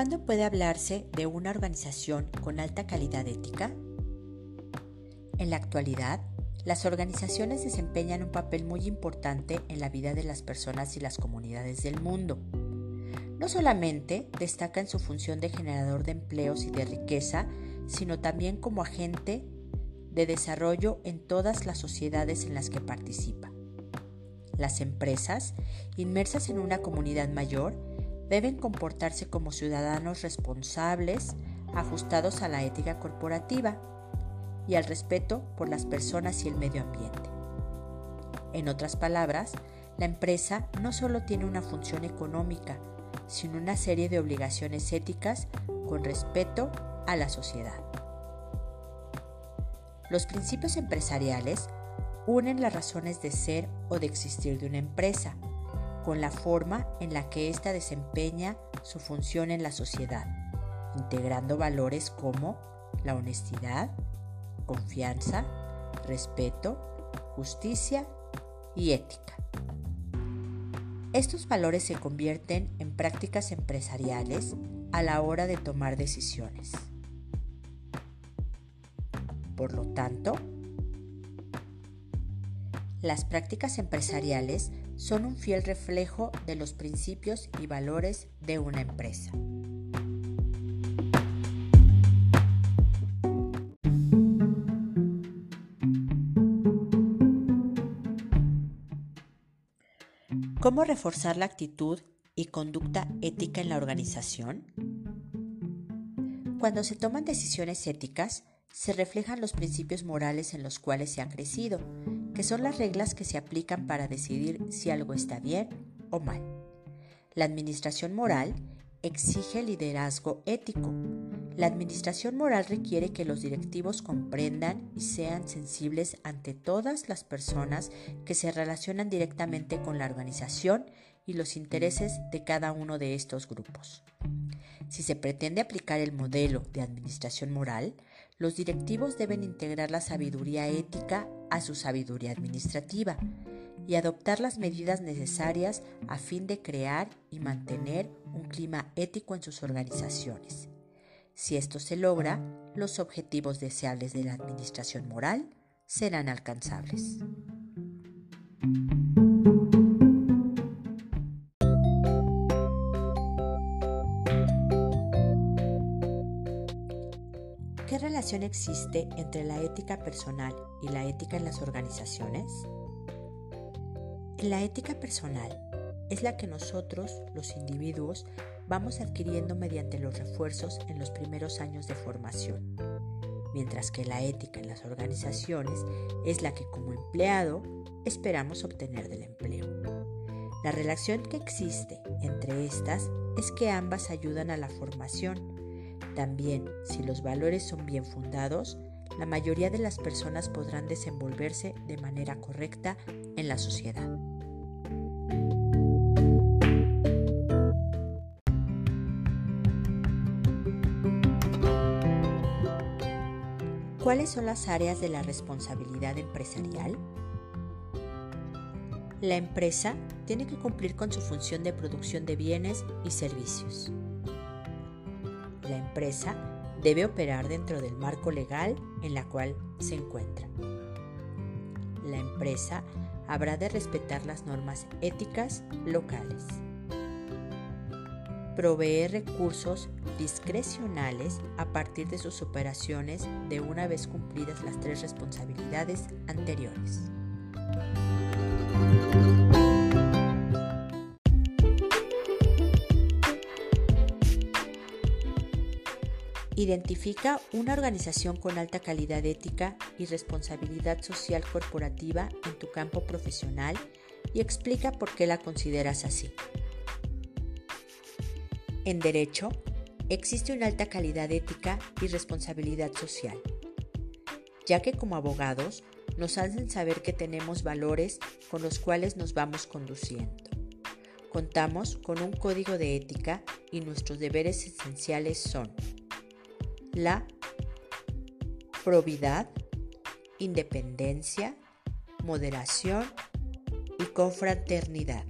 ¿Cuándo puede hablarse de una organización con alta calidad ética? En la actualidad, las organizaciones desempeñan un papel muy importante en la vida de las personas y las comunidades del mundo. No solamente destaca en su función de generador de empleos y de riqueza, sino también como agente de desarrollo en todas las sociedades en las que participa. Las empresas, inmersas en una comunidad mayor, deben comportarse como ciudadanos responsables, ajustados a la ética corporativa y al respeto por las personas y el medio ambiente. En otras palabras, la empresa no solo tiene una función económica, sino una serie de obligaciones éticas con respeto a la sociedad. Los principios empresariales unen las razones de ser o de existir de una empresa con la forma en la que ésta desempeña su función en la sociedad, integrando valores como la honestidad, confianza, respeto, justicia y ética. Estos valores se convierten en prácticas empresariales a la hora de tomar decisiones. Por lo tanto, las prácticas empresariales son un fiel reflejo de los principios y valores de una empresa. ¿Cómo reforzar la actitud y conducta ética en la organización? Cuando se toman decisiones éticas, se reflejan los principios morales en los cuales se ha crecido, que son las reglas que se aplican para decidir si algo está bien o mal. La administración moral exige liderazgo ético. La administración moral requiere que los directivos comprendan y sean sensibles ante todas las personas que se relacionan directamente con la organización y los intereses de cada uno de estos grupos. Si se pretende aplicar el modelo de administración moral, los directivos deben integrar la sabiduría ética a su sabiduría administrativa y adoptar las medidas necesarias a fin de crear y mantener un clima ético en sus organizaciones. Si esto se logra, los objetivos deseables de la administración moral serán alcanzables. ¿Qué relación existe entre la ética personal y la ética en las organizaciones? La ética personal es la que nosotros, los individuos, vamos adquiriendo mediante los refuerzos en los primeros años de formación, mientras que la ética en las organizaciones es la que como empleado esperamos obtener del empleo. La relación que existe entre estas es que ambas ayudan a la formación. También, si los valores son bien fundados, la mayoría de las personas podrán desenvolverse de manera correcta en la sociedad. ¿Cuáles son las áreas de la responsabilidad empresarial? La empresa tiene que cumplir con su función de producción de bienes y servicios. La empresa debe operar dentro del marco legal en la cual se encuentra. La empresa habrá de respetar las normas éticas locales. Proveer recursos discrecionales a partir de sus operaciones de una vez cumplidas las tres responsabilidades anteriores. Identifica una organización con alta calidad ética y responsabilidad social corporativa en tu campo profesional y explica por qué la consideras así. En derecho, existe una alta calidad ética y responsabilidad social, ya que como abogados nos hacen saber que tenemos valores con los cuales nos vamos conduciendo. Contamos con un código de ética y nuestros deberes esenciales son la probidad, independencia, moderación y confraternidad.